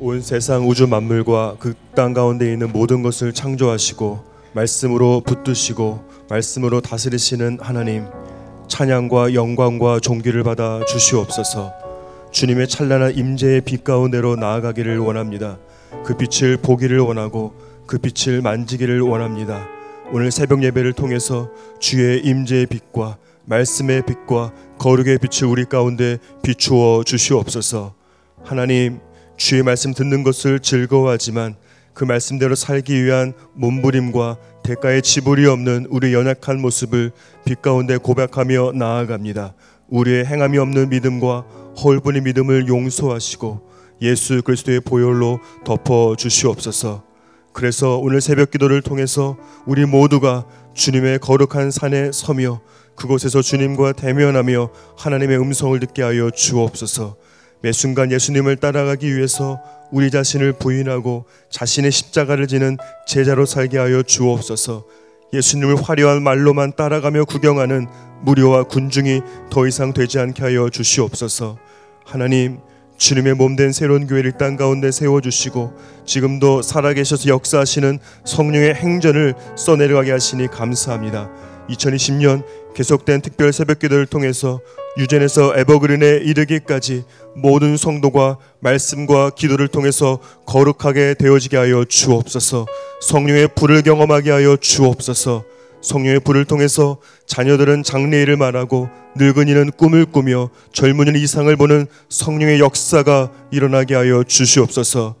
온 세상 우주 만물과 그 땅 가운데 있는 모든 것을 창조하시고 말씀으로 붙드시고 말씀으로 다스리시는 하나님 찬양과 영광과 존귀를 받아 주시옵소서. 주님의 찬란한 임재의 빛 가운데로 나아가기를 원합니다. 그 빛을 보기를 원하고 그 빛을 만지기를 원합니다. 오늘 새벽 예배를 통해서 주의 임재의 빛과 말씀의 빛과 거룩의 빛을 우리 가운데 비추어 주시옵소서. 하나님 주의 말씀 듣는 것을 즐거워하지만 그 말씀대로 살기 위한 몸부림과 대가의 지불이 없는 우리 연약한 모습을 빛 가운데 고백하며 나아갑니다. 우리의 행함이 없는 믿음과 헐분의 믿음을 용서하시고 예수 그리스도의 보혈로 덮어 주시옵소서. 그래서 오늘 새벽 기도를 통해서 우리 모두가 주님의 거룩한 산에 서며 그곳에서 주님과 대면하며 하나님의 음성을 듣게 하여 주옵소서. 매 순간 예수님을 따라가기 위해서 우리 자신을 부인하고 자신의 십자가를 지는 제자로 살게 하여 주옵소서. 예수님을 화려한 말로만 따라가며 구경하는 무료와 군중이 더 이상 되지 않게 하여 주시옵소서. 하나님, 주님의 몸된 새로운 교회를 땅 가운데 세워 주시고 지금도 살아계셔서 역사하시는 성령의 행전을 써내려가게 하시니 감사합니다. 2020년 계속된 특별 새벽 기도를 통해서 유전에서 에버그린에 이르기까지 모든 성도가 말씀과 기도를 통해서 거룩하게 되어지게 하여 주옵소서. 성령의 불을 경험하게 하여 주옵소서. 성령의 불을 통해서 자녀들은 장래일을 말하고 늙은이는 꿈을 꾸며 젊은이는 이상을 보는 성령의 역사가 일어나게 하여 주시옵소서.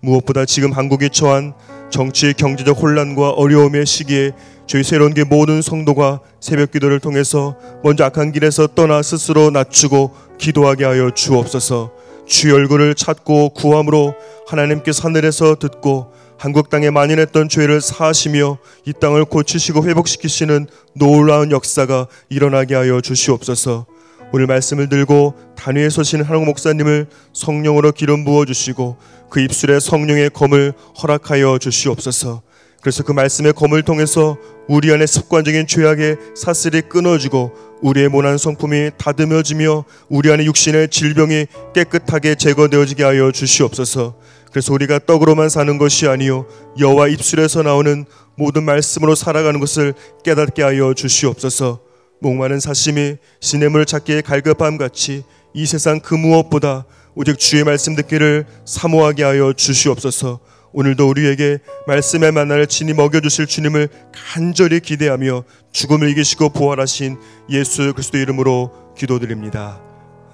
무엇보다 지금 한국이 처한 정치 경제적 혼란과 어려움의 시기에 저희 새로운 게 모든 성도가 새벽 기도를 통해서 먼저 악한 길에서 떠나 스스로 낮추고 기도하게 하여 주옵소서. 주의 얼굴을 찾고 구함으로 하나님께 하늘에서 듣고 한국 땅에 만연했던 죄를 사하시며 이 땅을 고치시고 회복시키시는 놀라운 역사가 일어나게 하여 주시옵소서. 오늘 말씀을 들고 단위에 서시는 한옥 목사님을 성령으로 기름 부어 주시고 그 입술에 성령의 검을 허락하여 주시옵소서. 그래서 그 말씀의 검을 통해서 우리 안에 습관적인 죄악의 사슬이 끊어지고 우리의 모난 성품이 다듬어지며 우리 안에 육신의 질병이 깨끗하게 제거되어지게 하여 주시옵소서. 그래서 우리가 떡으로만 사는 것이 아니요 여호와 입술에서 나오는 모든 말씀으로 살아가는 것을 깨닫게 하여 주시옵소서. 목마른 사심이 시냇물 찾기에 갈급함 같이 이 세상 그 무엇보다 오직 주의 말씀 듣기를 사모하게 하여 주시옵소서. 오늘도 우리에게 말씀의 만나를 친히 먹여주실 주님을 간절히 기대하며 죽음을 이기시고 부활하신 예수 그리스도 이름으로 기도드립니다.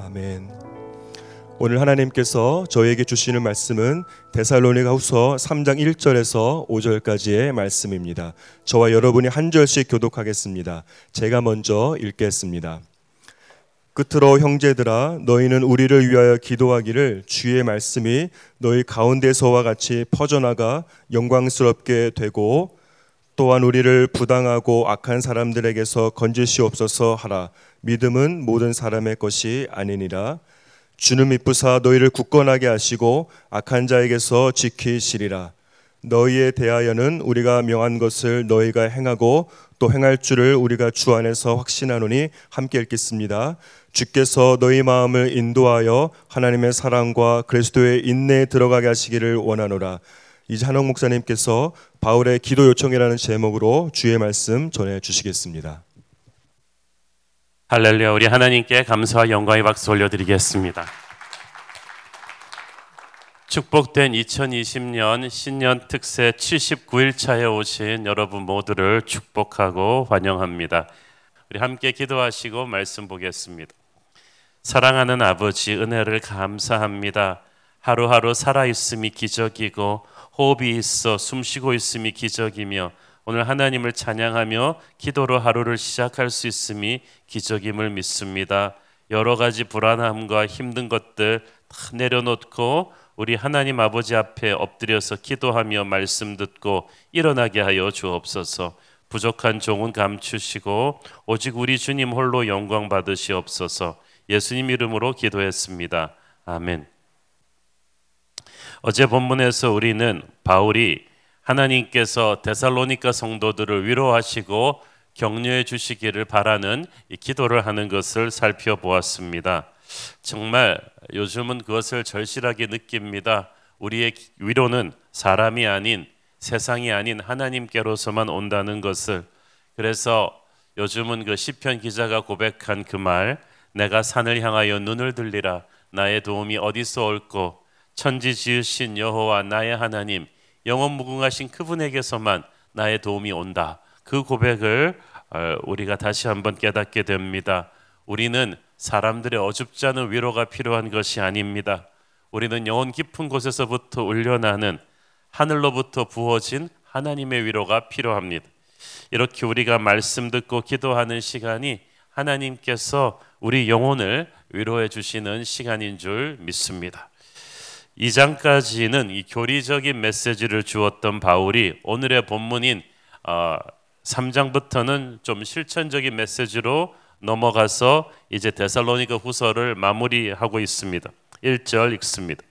아멘. 오늘 하나님께서 저에게 주시는 말씀은 데살로니가 후서 3장 1절에서 5절까지의 말씀입니다. 저와 여러분이 한 절씩 교독하겠습니다. 제가 먼저 읽겠습니다. 끝으로 형제들아 너희는 우리를 위하여 기도하기를 주의 말씀이 너희 가운데서와 같이 퍼져나가 영광스럽게 되고 또한 우리를 부당하고 악한 사람들에게서 건지시옵소서 하라 믿음은 모든 사람의 것이 아니니라 주는 미쁘사 너희를 굳건하게 하시고 악한 자에게서 지키시리라 너희에 대하여는 우리가 명한 것을 너희가 행하고 또 행할 줄을 우리가 주 안에서 확신하노니 함께 읽겠습니다. 주께서 너희 마음을 인도하여 하나님의 사랑과 그리스도의 인내에 들어가게 하시기를 원하노라. 이제 한옥 목사님께서 바울의 기도 요청이라는 제목으로 주의 말씀 전해 주시겠습니다. 할렐루야 우리 하나님께 감사와 영광의 박수 올려드리겠습니다. 축복된 2020년 신년 특세 79일차에 오신 여러분 모두를 축복하고 환영합니다. 우리 함께 기도하시고 말씀 보겠습니다. 사랑하는 아버지 은혜를 감사합니다. 하루하루 살아 있음이 기적이고 호흡이 있어 숨쉬고 있음이 기적이며 오늘 하나님을 찬양하며 기도로 하루를 시작할 수 있음이 기적임을 믿습니다. 여러 가지 불안함과 힘든 것들 다 내려놓고 우리 하나님 아버지 앞에 엎드려서 기도하며 말씀 듣고 일어나게 하여 주옵소서. 부족한 종은 감추시고 오직 우리 주님 홀로 영광 받으시옵소서. 예수님 이름으로 기도했습니다. 아멘. 어제 본문에서 우리는 바울이 하나님께서 데살로니가 성도들을 위로하시고 격려해 주시기를 바라는 기도를 하는 것을 살펴보았습니다. 정말 요즘은 그것을 절실하게 느낍니다. 우리의 위로는 사람이 아닌 세상이 아닌 하나님께로서만 온다는 것을 그래서 요즘은 그 시편 기자가 고백한 그 말 내가 산을 향하여 눈을 들리라 나의 도움이 어디서 올꼬 천지 지으신 여호와 나의 하나님 영원 무궁하신 그분에게서만 나의 도움이 온다. 그 고백을 어, 우리가 다시 한번 깨닫게 됩니다. 우리는 사람들의 어줍지 않은 위로가 필요한 것이 아닙니다. 우리는 영혼 깊은 곳에서부터 울려나는 하늘로부터 부어진 하나님의 위로가 필요합니다. 이렇게 우리가 말씀 듣고 기도하는 시간이 하나님께서 우리 영혼을 위로해 주시는 시간인 줄 믿습니다. 2장까지는 이 교리적인 메시지를 주었던 바울이 오늘의 본문인 어, 3장부터는 좀 실천적인 메시지로 넘어가서 이제 데살로니가 후서를 마무리하고 있습니다. 1절 읽습니다.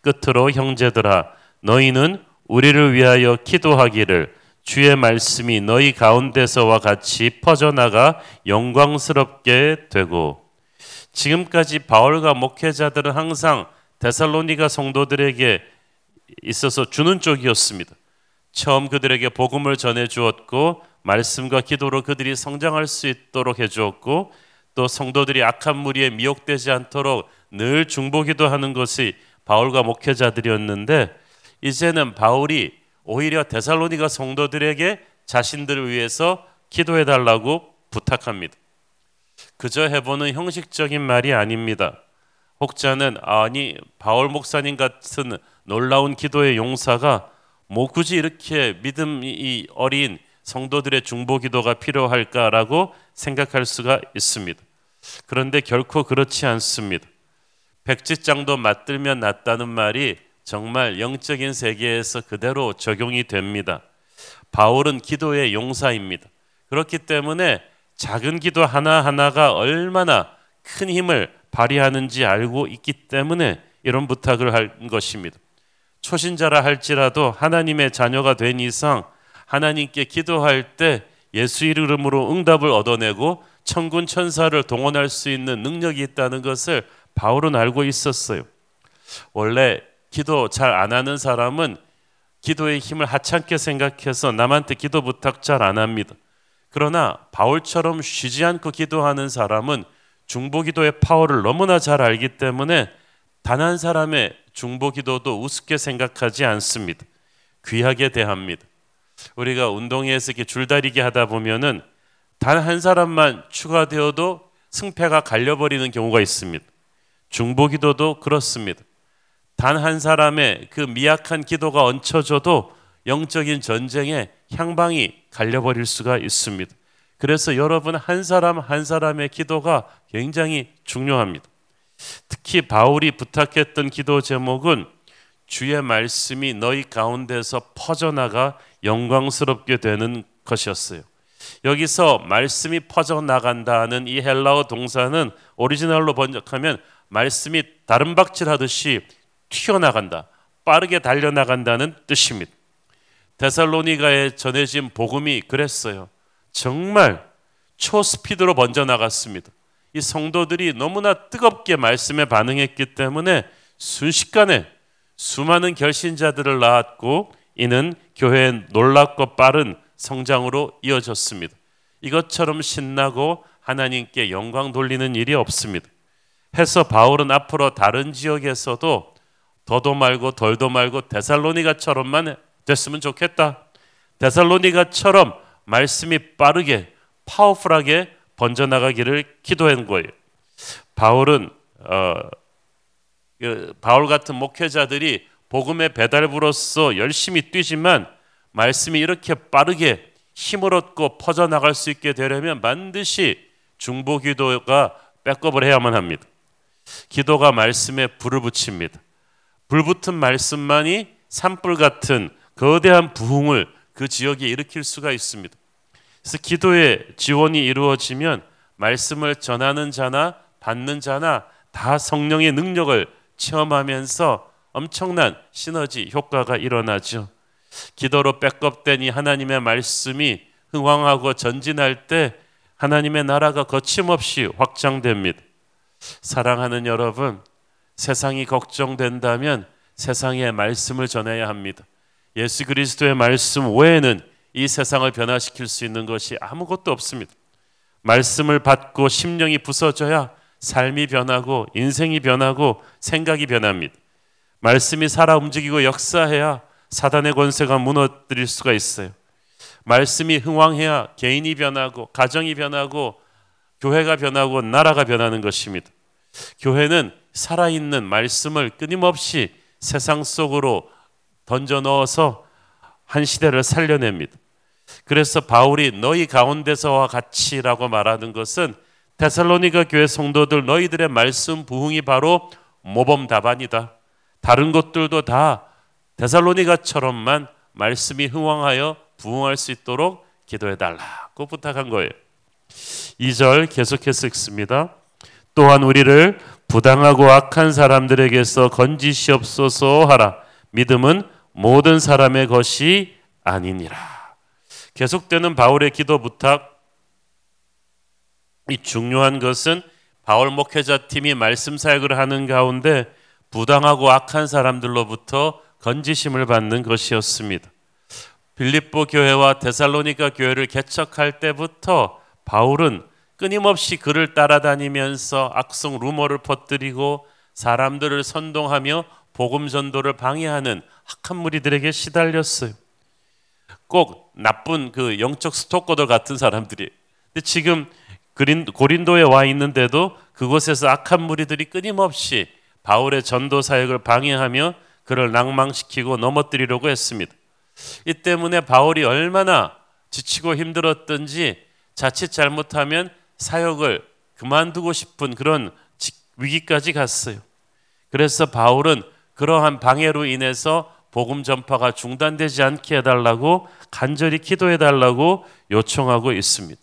끝으로 형제들아 너희는 우리를 위하여 기도하기를 주의 말씀이 너희 가운데서와 같이 퍼져나가 영광스럽게 되고 지금까지 바울과 목회자들은 항상 데살로니가 성도들에게 있어서 주는 쪽이었습니다. 처음 그들에게 복음을 전해 주었고 말씀과 기도로 그들이 성장할 수 있도록 해 주었고 또 성도들이 악한 무리에 미혹되지 않도록 늘 중보기도 하는 것이 바울과 목회자들이었는데 이제는 바울이 오히려 데살로니가 성도들에게 자신들을 위해서 기도해 달라고 부탁합니다. 그저 해보는 형식적인 말이 아닙니다. 혹자는 아니 바울 목사님 같은 놀라운 기도의 용사가 뭐 굳이 이렇게 믿음이 어린 성도들의 중보 기도가 필요할까라고 생각할 수가 있습니다. 그런데 결코 그렇지 않습니다. 백지장도 맞들면 낫다는 말이 정말 영적인 세계에서 그대로 적용이 됩니다. 바울은 기도의 용사입니다. 그렇기 때문에 작은 기도 하나하나가 얼마나 큰 힘을 발휘하는지 알고 있기 때문에 이런 부탁을 한 것입니다. 초신자라 할지라도 하나님의 자녀가 된 이상 하나님께 기도할 때 예수 이름으로 응답을 얻어내고 천군 천사를 동원할 수 있는 능력이 있다는 것을 바울은 알고 있었어요. 원래 기도 잘 안 하는 사람은 기도의 힘을 하찮게 생각해서 남한테 기도 부탁 잘 안 합니다. 그러나 바울처럼 쉬지 않고 기도하는 사람은 중보 기도의 파워를 너무나 잘 알기 때문에 단 한 사람의 중보 기도도 우습게 생각하지 않습니다. 귀하게 대합니다. 우리가 운동회에서 이렇게 줄다리기 하다 보면은 단 한 사람만 추가되어도 승패가 갈려버리는 경우가 있습니다. 중보 기도도 그렇습니다. 단 한 사람의 그 미약한 기도가 얹혀져도 영적인 전쟁에 향방이 갈려버릴 수가 있습니다. 그래서 여러분 한 사람 한 사람의 기도가 굉장히 중요합니다. 특히 바울이 부탁했던 기도 제목은 주의 말씀이 너희 가운데서 퍼져나가 영광스럽게 되는 것이었어요. 여기서 말씀이 퍼져나간다는 이 헬라어 동사는 오리지널로 번역하면 말씀이 다른 박질 하듯이 튀어나간다, 빠르게 달려나간다는 뜻입니다. 데살로니가에 전해진 복음이 그랬어요. 정말 초스피드로 번져 나갔습니다. 이 성도들이 너무나 뜨겁게 말씀에 반응했기 때문에 순식간에 수많은 결신자들을 낳았고 이는 교회의 놀랍고 빠른 성장으로 이어졌습니다. 이것처럼 신나고 하나님께 영광 돌리는 일이 없습니다. 해서 바울은 앞으로 다른 지역에서도 더도 말고 덜도 말고 데살로니가처럼만 됐으면 좋겠다. 데살로니가처럼 말씀이 빠르게 파워풀하게 번져나가기를 기도한 거예요. 바울은 어, 그 바울 같은 목회자들이 복음의 배달부로서 열심히 뛰지만 말씀이 이렇게 빠르게 힘을 얻고 퍼져나갈 수 있게 되려면 반드시 중보 기도가 백업을 해야만 합니다. 기도가 말씀에 불을 붙입니다. 불 붙은 말씀만이 산불 같은 거대한 부흥을 그 지역에 일으킬 수가 있습니다. 그래서 기도의 지원이 이루어지면 말씀을 전하는 자나 받는 자나 다 성령의 능력을 체험하면서 엄청난 시너지 효과가 일어나죠. 기도로 백업된 이 하나님의 말씀이 흥황하고 전진할 때 하나님의 나라가 거침없이 확장됩니다. 사랑하는 여러분, 세상이 걱정된다면 세상에 말씀을 전해야 합니다. 예수 그리스도의 말씀 외에는 이 세상을 변화시킬 수 있는 것이 아무것도 없습니다. 말씀을 받고 심령이 부서져야 삶이 변하고 인생이 변하고 생각이 변합니다. 말씀이 살아 움직이고 역사해야 사단의 권세가 무너뜨릴 수가 있어요. 말씀이 흥왕해야 개인이 변하고 가정이 변하고 교회가 변하고 나라가 변하는 것입니다. 교회는 살아있는 말씀을 끊임없이 세상 속으로 던져 넣어서 한 시대를 살려냅니다. 그래서 바울이 너희 가운데서와 같이라고 말하는 것은 데살로니가 교회 성도들 너희들의 말씀 부흥이 바로 모범 답안이다. 다른 것들도 다 데살로니가처럼만 말씀이 흥왕하여 부흥할 수 있도록 기도해 달라고 부탁한 거예요. 2절 계속해서 읽습니다. 또한 우리를 부당하고 악한 사람들에게서 건지시옵소서 하라. 믿음은 모든 사람의 것이 아니니라. 계속되는 바울의 기도 부탁. 이 중요한 것은 바울 목회자 팀이 말씀 사역을 하는 가운데 부당하고 악한 사람들로부터 건지심을 받는 것이었습니다. 빌립보 교회와 데살로니가 교회를 개척할 때부터 바울은 끊임없이 그를 따라다니면서 악성 루머를 퍼뜨리고 사람들을 선동하며 복음 전도를 방해하는 악한 무리들에게 시달렸어요. 꼭 나쁜 그 영적 스토커들 같은 사람들이. 근데 지금 그린, 고린도에 와 있는데도 그곳에서 악한 무리들이 끊임없이 바울의 전도 사역을 방해하며 그를 낭망시키고 넘어뜨리려고 했습니다. 이 때문에 바울이 얼마나 지치고 힘들었던지 자칫 잘못하면 사역을 그만두고 싶은 그런 위기까지 갔어요. 그래서 바울은 그러한 방해로 인해서 복음 전파가 중단되지 않게 해달라고 간절히 기도해달라고 요청하고 있습니다.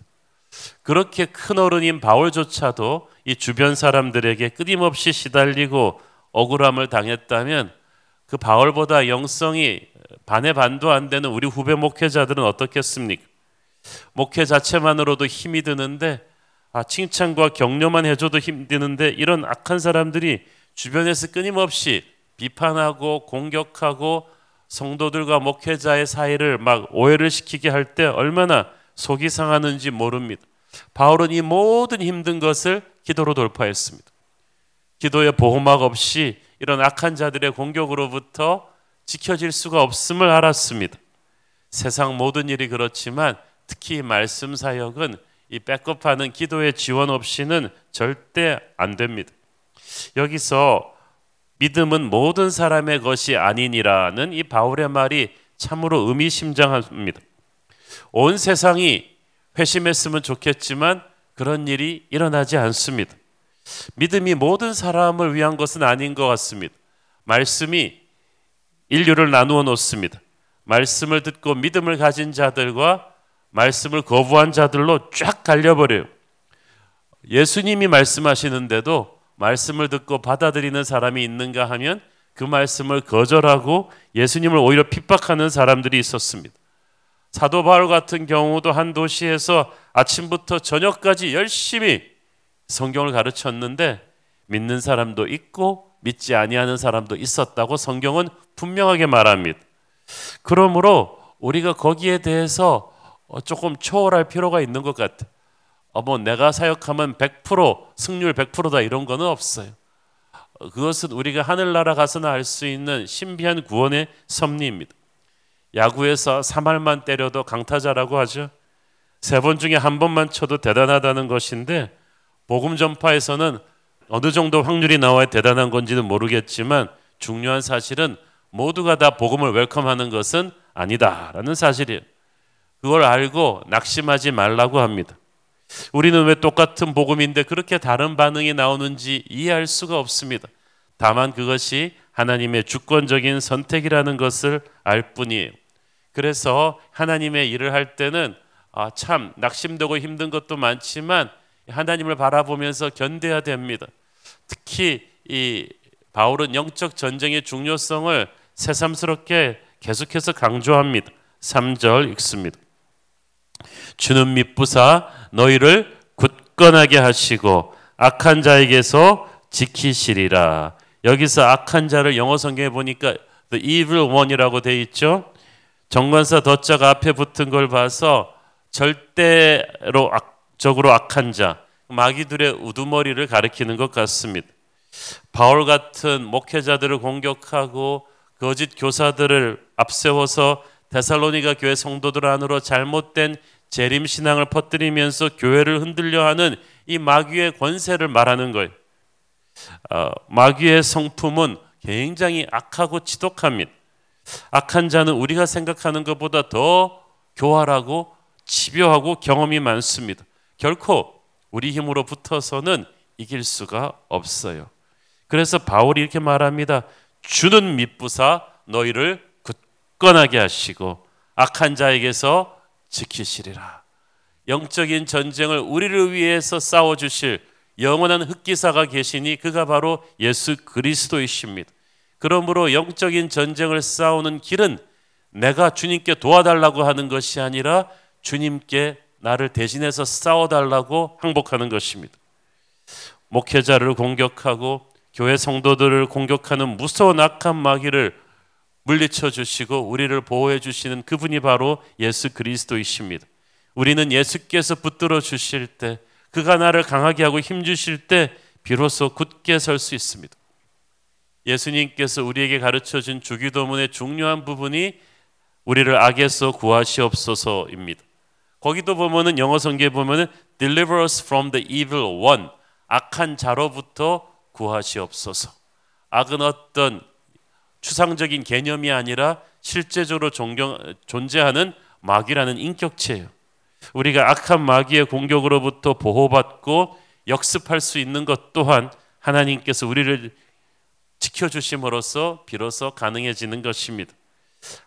그렇게 큰 어른인 바울조차도 이 주변 사람들에게 끊임없이 시달리고 억울함을 당했다면 그 바울보다 영성이 반의 반도 안 되는 우리 후배 목회자들은 어떻겠습니까? 목회 자체만으로도 힘이 드는데 아, 칭찬과 격려만 해줘도 힘드는데 이런 악한 사람들이 주변에서 끊임없이 비판하고 공격하고 성도들과 목회자의 사이를 막 오해를 시키게 할 때 얼마나 속이 상하는지 모릅니다. 바울은 이 모든 힘든 것을 기도로 돌파했습니다. 기도의 보호막 없이 이런 악한 자들의 공격으로부터 지켜질 수가 없음을 알았습니다. 세상 모든 일이 그렇지만 특히 말씀 사역은 이 백업하는 기도의 지원 없이는 절대 안 됩니다. 여기서 믿음은 모든 사람의 것이 아니니라는 이 바울의 말이 참으로 의미심장합니다. 온 세상이 회심했으면 좋겠지만 그런 일이 일어나지 않습니다. 믿음이 모든 사람을 위한 것은 아닌 것 같습니다. 말씀이 인류를 나누어 놓습니다. 말씀을 듣고 믿음을 가진 자들과 말씀을 거부한 자들로 쫙 갈려버려요. 예수님이 말씀하시는데도 말씀을 듣고 받아들이는 사람이 있는가 하면 그 말씀을 거절하고 예수님을 오히려 핍박하는 사람들이 있었습니다. 사도 바울 같은 경우도 한 도시에서 아침부터 저녁까지 열심히 성경을 가르쳤는데 믿는 사람도 있고 믿지 아니하는 사람도 있었다고 성경은 분명하게 말합니다. 그러므로 우리가 거기에 대해서 어, 조금 초월할 필요가 있는 것 같아. 어, 뭐 내가 사역하면 100% 승률 100%다 이런 거는 없어요. 어, 그것은 우리가 하늘나라 가서나 알 수 있는 신비한 구원의 섭리입니다. 야구에서 3할만 때려도 강타자라고 하죠. 세 번 중에 한 번만 쳐도 대단하다는 것인데 복음 전파에서는 어느 정도 확률이 나와야 대단한 건지는 모르겠지만 중요한 사실은 모두가 다 복음을 웰컴하는 것은 아니다라는 사실이에요. 그걸 알고 낙심하지 말라고 합니다. 우리는 왜 똑같은 복음인데 그렇게 다른 반응이 나오는지 이해할 수가 없습니다. 다만 그것이 하나님의 주권적인 선택이라는 것을 알 뿐이에요. 그래서 하나님의 일을 할 때는 아, 참 낙심되고 힘든 것도 많지만 하나님을 바라보면서 견뎌야 됩니다. 특히 이 바울은 영적 전쟁의 중요성을 새삼스럽게 계속해서 강조합니다. 3절 읽습니다. 주는 미쁘사 너희를 굳건하게 하시고 악한 자에게서 지키시리라. 여기서 악한 자를 영어 성경에 보니까 the evil one이라고 돼 있죠. 정관사 더자가 앞에 붙은 걸 봐서 절대로 악적으로 악한 자, 마귀들의 우두머리를 가리키는 것 같습니다. 바울 같은 목회자들을 공격하고 거짓 교사들을 앞세워서 데살로니가 교회 성도들 안으로 잘못된 재림 신앙을 퍼뜨리면서 교회를 흔들려 하는 이 마귀의 권세를 말하는 거예요. 어, 마귀의 성품은 굉장히 악하고 지독합니다. 악한 자는 우리가 생각하는 것보다 더 교활하고 집요하고 경험이 많습니다. 결코 우리 힘으로 붙어서는 이길 수가 없어요. 그래서 바울이 이렇게 말합니다. 주는 밑부사 너희를 굳건하게 하시고 악한 자에게서 지키시리라. 영적인 전쟁을 우리를 위해서 싸워 주실 영원한 흑기사가 계시니 그가 바로 예수 그리스도이십니다. 그러므로 영적인 전쟁을 싸우는 길은 내가 주님께 도와달라고 하는 것이 아니라 주님께 나를 대신해서 싸워달라고 항복하는 것입니다. 목회자를 공격하고 교회 성도들을 공격하는 무서운 악한 마귀를 물리쳐 주시고 우리를 보호해 주시는 그분이 바로 예수 그리스도이십니다. 우리는 예수께서 붙들어 주실 때 그가 나를 강하게 하고 힘 주실 때 비로소 굳게 설 수 있습니다. 예수님께서 우리에게 가르쳐 준 주기도문의 중요한 부분이 우리를 악에서 구하시옵소서입니다. 거기도 보면은 영어 성경에 보면은 deliver us from the evil one 악한 자로부터 구하시옵소서. 악은 어떤 추상적인 개념이 아니라 실제적으로 존경, 존재하는 마귀라는 인격체예요. 우리가 악한 마귀의 공격으로부터 보호받고 역습할 수 있는 것 또한 하나님께서 우리를 지켜주심으로써 비로소 가능해지는 것입니다.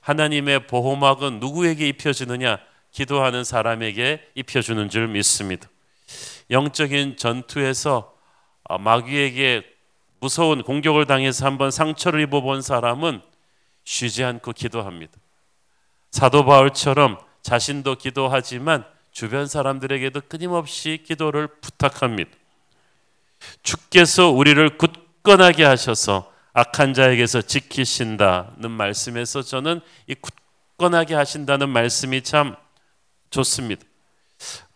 하나님의 보호막은 누구에게 입혀지느냐? 기도하는 사람에게 입혀주는 줄 믿습니다. 영적인 전투에서 마귀에게 무서운 공격을 당해서 한번 상처를 입어본 사람은 쉬지 않고 기도합니다. 사도 바울처럼 자신도 기도하지만 주변 사람들에게도 끊임없이 기도를 부탁합니다. 주께서 우리를 굳건하게 하셔서 악한 자에게서 지키신다는 말씀에서 저는 이 굳건하게 하신다는 말씀이 참 좋습니다.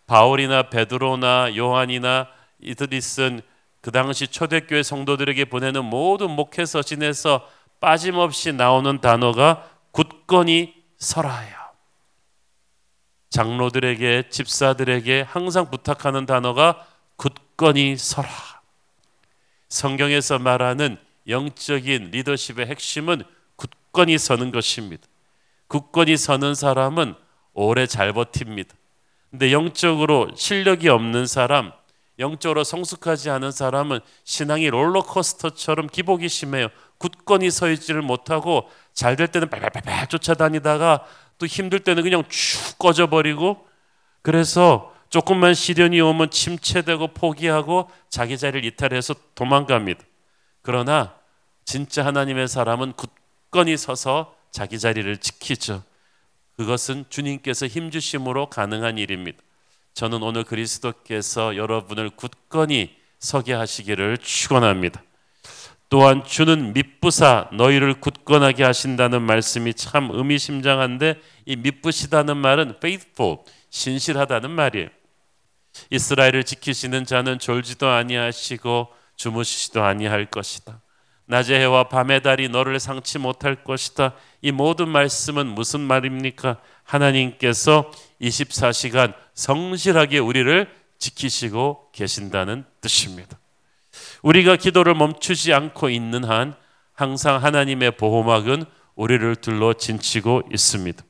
바울이나 베드로나 요한이나 이들이 쓴 그 당시 초대교회 성도들에게 보내는 모든 목회 서신에서 빠짐없이 나오는 단어가 굳건히 설하여. 장로들에게 집사들에게 항상 부탁하는 단어가 굳건히 서라. 성경에서 말하는 영적인 리더십의 핵심은 굳건히 서는 것입니다. 굳건히 서는 사람은 오래 잘 버팁니다. 근데 영적으로 실력이 없는 사람, 영적으로 성숙하지 않은 사람은 신앙이 롤러코스터처럼 기복이 심해요. 굳건히 서 있지를 못하고 잘 될 때는 발발발발 쫓아다니다가 또 힘들 때는 그냥 쭉 꺼져버리고 그래서 조금만 시련이 오면 침체되고 포기하고 자기 자리를 이탈해서 도망갑니다. 그러나 진짜 하나님의 사람은 굳건히 서서 자기 자리를 지키죠. 그것은 주님께서 힘 주심으로 가능한 일입니다. 저는 오늘 그리스도께서 여러분을 굳건히 서게 하시기를 축원합니다. 또한 주는 밑부사 너희를 굳건하게 하신다는 말씀이 참 의미심장한데 이 밑부시다는 말은 faithful 신실하다는 말이에요. 이스라엘을 지키시는 자는 졸지도 아니하시고 주무시지도 아니할 것이다. 낮의 해와 밤의 달이 너를 상치 못할 것이다. 이 모든 말씀은 무슨 말입니까? 하나님께서 24시간 성실하게 우리를 지키시고 계신다는 뜻입니다. 우리가 기도를 멈추지 않고 있는 한 항상 하나님의 보호막은 우리를 둘러 진치고 있습니다.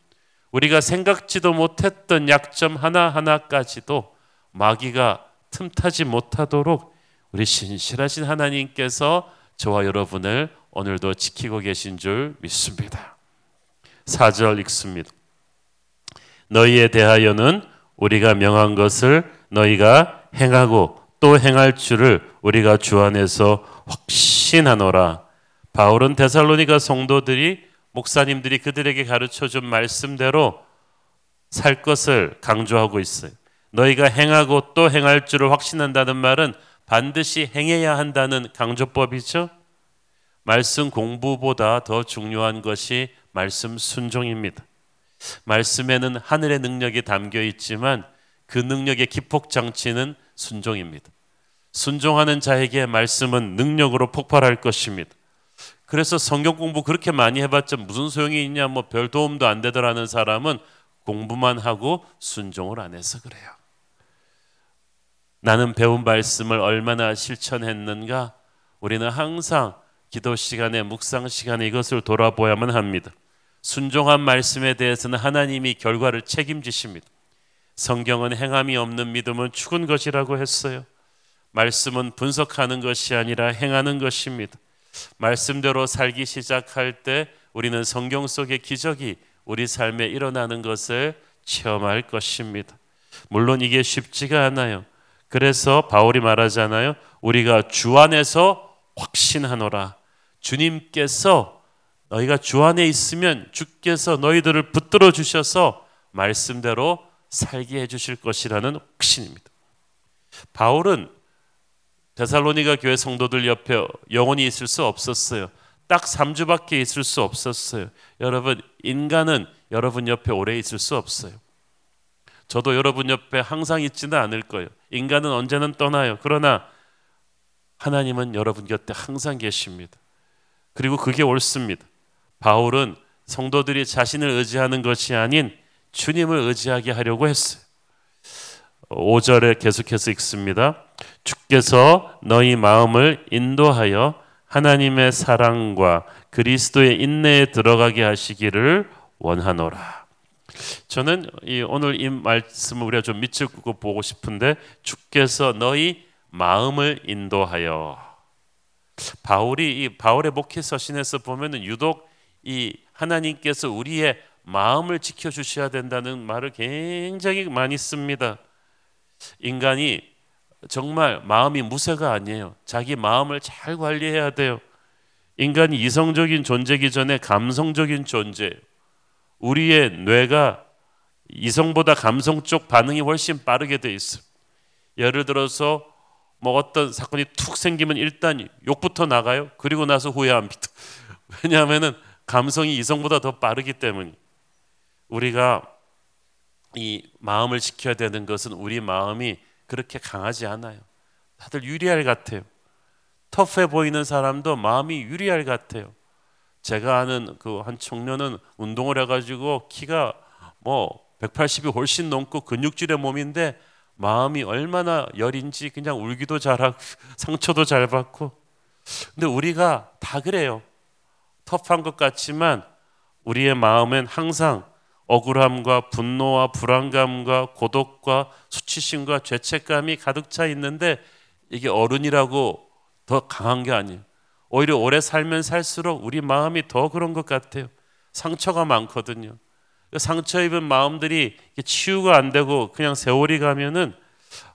우리가 생각지도 못했던 약점 하나하나까지도 마귀가 틈타지 못하도록 우리 신실하신 하나님께서 저와 여러분을 오늘도 지키고 계신 줄 믿습니다. 4절 읽습니다. 너희에 대하여는 우리가 명한 것을 너희가 행하고 또 행할 줄을 우리가 주 안에서 확신하노라. 바울은 데살로니가 성도들이 목사님들이 그들에게 가르쳐 준 말씀대로 살 것을 강조하고 있어요. 너희가 행하고 또 행할 줄을 확신한다는 말은 반드시 행해야 한다는 강조법이죠. 말씀 공부보다 더 중요한 것이 말씀 순종입니다. 말씀에는 하늘의 능력이 담겨 있지만 그 능력의 기폭 장치는 순종입니다. 순종하는 자에게 말씀은 능력으로 폭발할 것입니다. 그래서 성경 공부 그렇게 많이 해봤자 무슨 소용이 있냐, 뭐 별 도움도 안 되더라는 사람은 공부만 하고 순종을 안 해서 그래요. 나는 배운 말씀을 얼마나 실천했는가? 우리는 항상 기도 시간에 묵상 시간에 이것을 돌아보야만 합니다. 순종한 말씀에 대해서는 하나님이 결과를 책임지십니다. 성경은 행함이 없는 믿음은 죽은 것이라고 했어요. 말씀은 분석하는 것이 아니라 행하는 것입니다. 말씀대로 살기 시작할 때 우리는 성경 속의 기적이 우리 삶에 일어나는 것을 체험할 것입니다. 물론 이게 쉽지가 않아요. 그래서 바울이 말하잖아요. 우리가 주 안에서 확신하노라. 주님께서 너희가 주 안에 있으면 주께서 너희들을 붙들어 주셔서 말씀대로 살게 해 주실 것이라는 확신입니다. 바울은 데살로니가 교회 성도들 옆에 영원히 있을 수 없었어요. 딱 3주밖에 있을 수 없었어요. 여러분, 인간은 여러분 옆에 오래 있을 수 없어요. 저도 여러분 옆에 항상 있지는 않을 거예요. 인간은 언제는 떠나요. 그러나 하나님은 여러분 곁에 항상 계십니다. 그리고 그게 옳습니다. 바울은 성도들이 자신을 의지하는 것이 아닌 주님을 의지하게 하려고 했어요. 5절에 계속해서 읽습니다. 주께서 너희 마음을 인도하여 하나님의 사랑과 그리스도의 인내에 들어가게 하시기를 원하노라. 저는 이 오늘 이 말씀을 우리가 좀 끄고 보고 싶은데 주께서 너희 마음을 인도하여 바울이 이 바울의 목회 서신에서 보면은 유독 이 하나님께서 우리의 마음을 지켜 주셔야 된다는 말을 굉장히 많이 씁니다. 인간이 정말 마음이 무쇠가 아니에요. 자기 마음을 잘 관리해야 돼요. 인간이 이성적인 존재기 전에 감성적인 존재. 우리의 뇌가 이성보다 감성 쪽 반응이 훨씬 빠르게 돼 있어. 예를 들어서 뭐 어떤 사건이 툭 생기면 일단 욕부터 나가요. 그리고 나서 후회합니다. 왜냐하면은 감성이 이성보다 더 빠르기 때문이. 우리가 이 마음을 지켜야 되는 것은 우리 마음이 그렇게 강하지 않아요. 다들 유리알 같아요. 터프해 보이는 사람도 마음이 유리알 같아요. 제가 아는 그 한 청년은 운동을 해가지고 키가 뭐 180이 훨씬 넘고 근육질의 몸인데 마음이 얼마나 열인지 그냥 울기도 잘하고 상처도 잘 받고 근데 우리가 다 그래요. 터프한 것 같지만 우리의 마음엔 항상 억울함과 분노와 불안감과 고독과 수치심과 죄책감이 가득 차 있는데 이게 어른이라고 더 강한 게 아니에요. 오히려 오래 살면 살수록 우리 마음이 더 그런 것 같아요. 상처가 많거든요. 상처 입은 마음들이 치유가 안 되고 그냥 세월이 가면은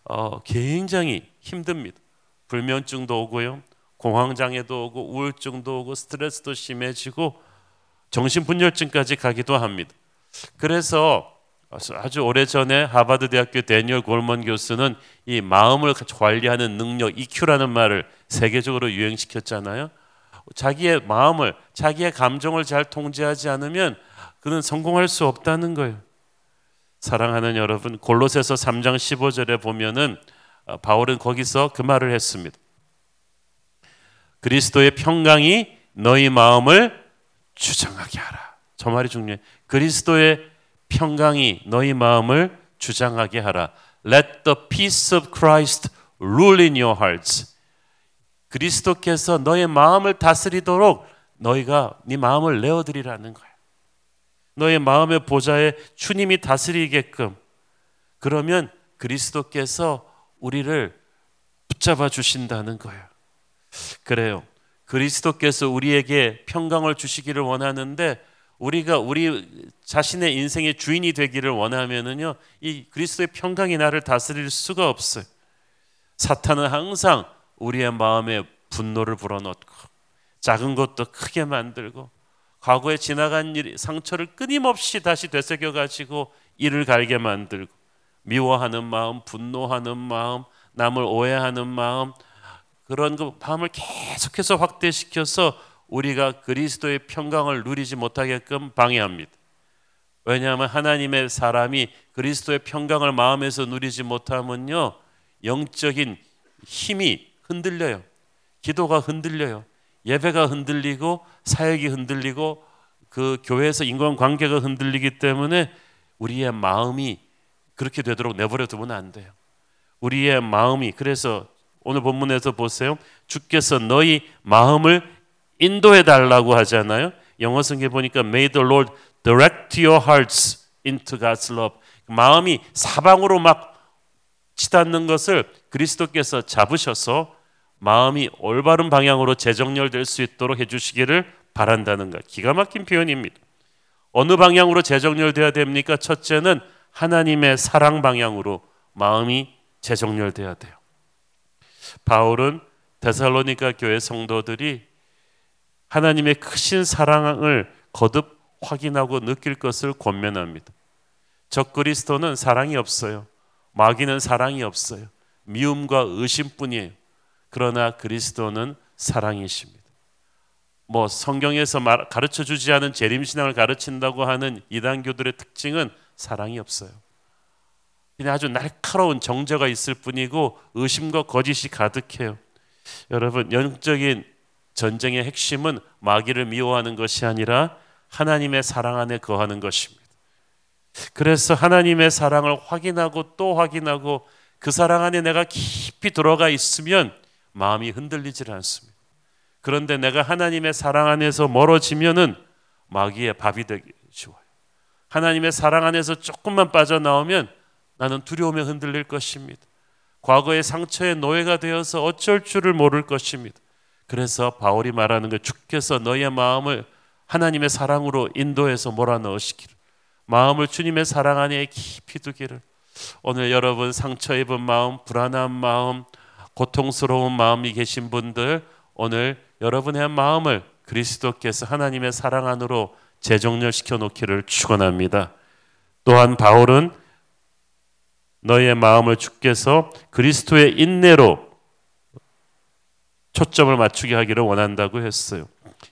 어, 굉장히 힘듭니다. 불면증도 오고요, 공황장애도 오고 우울증도 오고 스트레스도 심해지고 정신분열증까지 가기도 합니다. 그래서 아주 오래전에 하버드 대학교 데니얼 골먼 교수는 이 마음을 관리하는 능력 EQ라는 말을 세계적으로 유행시켰잖아요. 자기의 마음을 자기의 감정을 잘 통제하지 않으면 그는 성공할 수 없다는 거예요. 사랑하는 여러분, 골로새서 3장 15절에 보면은 어, 바울은 거기서 그 말을 했습니다. 그리스도의 평강이 너희 마음을 주장하게 하라. 저 말이 중요해. 그리스도의 평강이 너희 마음을 주장하게 하라. Let the peace of Christ rule in your hearts. 그리스도께서 너의 마음을 다스리도록 너희가 네 마음을 내어드리라는 거야. 너의 마음의 보좌에 주님이 다스리게끔 그러면 그리스도께서 우리를 붙잡아 주신다는 거예요. 그래요. 그리스도께서 우리에게 평강을 주시기를 원하는데 우리가 우리 자신의 인생의 주인이 되기를 원하면은요 이 그리스도의 평강이 나를 다스릴 수가 없어요. 사탄은 항상 우리의 마음에 분노를 불어넣고 작은 것도 크게 만들고 과거에 지나간 일 상처를 끊임없이 다시 되새겨 가지고 이를 갈게 만들고 미워하는 마음, 분노하는 마음, 남을 오해하는 마음 그런 그 마음을 계속해서 확대시켜서 우리가 그리스도의 평강을 누리지 못하게끔 방해합니다. 왜냐하면 하나님의 사람이 그리스도의 평강을 마음에서 누리지 못하면요 영적인 힘이 흔들려요. 기도가 흔들려요. 예배가 흔들리고 사역이 흔들리고 그 교회에서 인간 관계가 흔들리기 때문에 우리의 마음이 그렇게 되도록 내버려 두면 안 돼요. 우리의 마음이 그래서 오늘 본문에서 보세요. 주께서 너희 마음을 인도해 달라고 하잖아요. 영어 성경 보니까 May the Lord direct your hearts into God's love. 마음이 사방으로 막 치닫는 것을 그리스도께서 잡으셔서 마음이 올바른 방향으로 재정렬될 수 있도록 해주시기를 바란다는 것. 기가 막힌 표현입니다. 어느 방향으로 재정렬돼야 됩니까? 첫째는 하나님의 사랑 방향으로 마음이 재정렬돼야 돼요. 바울은 데살로니가 교회 성도들이 하나님의 크신 사랑을 거듭 확인하고 느낄 것을 권면합니다. 적 그리스도는 사랑이 없어요. 마귀는 사랑이 없어요. 미움과 의심뿐이에요. 그러나 그리스도는 사랑이십니다. 뭐 성경에서 말, 가르쳐 주지 않은 재림 신앙을 가르친다고 하는 이단교들의 특징은 사랑이 없어요. 그냥 아주 날카로운 정죄가 있을 뿐이고 의심과 거짓이 가득해요. 여러분 영적인 전쟁의 핵심은 마귀를 미워하는 것이 아니라 하나님의 사랑 안에 거하는 것입니다. 그래서 하나님의 사랑을 확인하고 또 확인하고 그 사랑 안에 내가 깊이 들어가 있으면 마음이 흔들리질 않습니다. 그런데 내가 하나님의 사랑 안에서 멀어지면은 마귀의 밥이 되기 쉬워요. 하나님의 사랑 안에서 조금만 빠져나오면 나는 두려움에 흔들릴 것입니다. 과거의 상처의 노예가 되어서 어쩔 줄을 모를 것입니다. 그래서 바울이 말하는 것 주께서 너의 마음을 하나님의 사랑으로 인도해서 몰아넣으시기를 마음을 주님의 사랑 안에 깊이 두기를 오늘 여러분 상처 입은 마음, 불안한 마음, 고통스러운 마음이 계신 분들 오늘 여러분의 마음을 그리스도께서 하나님의 사랑 안으로 재정렬시켜 놓기를 축원합니다. 또한 바울은 너의 마음을 주께서 그리스도의 인내로 초점을 맞추게 하기를 원한다고 했어요.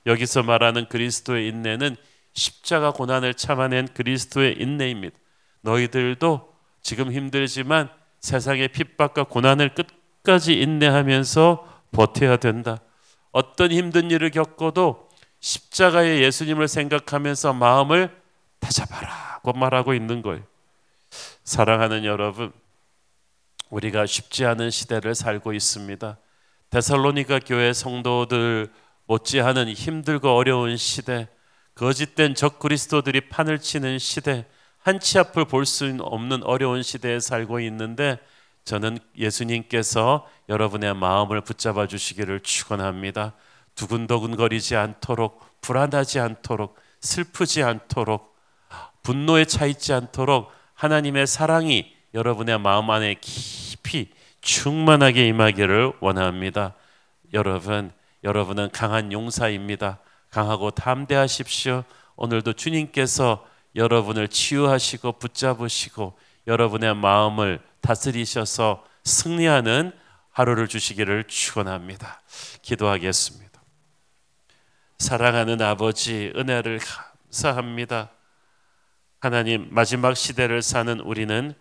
여기서 말하는 그리스도의 인내는 십자가 고난을 참아낸 그리스도의 인내입니다. 너희들도 지금 힘들지만 세상의 핍박과 고난을 끝까지 인내하면서 버텨야 된다. 어떤 힘든 일을 겪어도 십자가의 예수님을 생각하면서 마음을 다잡아라고 말하고 있는 거예요. 사랑하는 여러분, 우리가 쉽지 않은 시대를 살고 있습니다. 데살로니가 교회 성도들 못지않은 힘들고 어려운 시대, 거짓된 적 그리스도들이 판을 치는 시대, 한치 앞을 볼 수 없는 어려운 시대에 살고 있는데 저는 예수님께서 여러분의 마음을 붙잡아 주시기를 축원합니다. 두근두근거리지 않도록 불안하지 않도록 슬프지 않도록 분노에 차 있지 않도록 하나님의 사랑이 여러분의 마음 안에 깊이 충만하게 임하기를 원합니다. 여러분, 여러분은 강한 용사입니다. 강하고 담대하십시오. 오늘도 주님께서 여러분을 치유하시고 붙잡으시고 여러분의 마음을 다스리셔서 승리하는 하루를 주시기를 축원합니다. 기도하겠습니다. 사랑하는 아버지 은혜를 감사합니다. 하나님 마지막 시대를 사는 우리는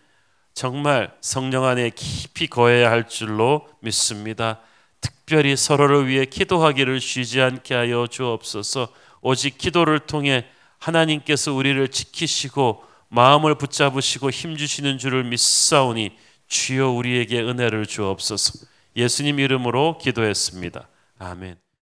정말 성령 안에 깊이 거해야 할 줄로 믿습니다. 특별히 서로를 위해 기도하기를 쉬지 않게 하여 주옵소서. 오직 기도를 통해 하나님께서 우리를 지키시고 마음을 붙잡으시고 힘 주시는 줄을 믿사오니 주여 우리에게 은혜를 주옵소서. 예수님 이름으로 기도했습니다. 아멘.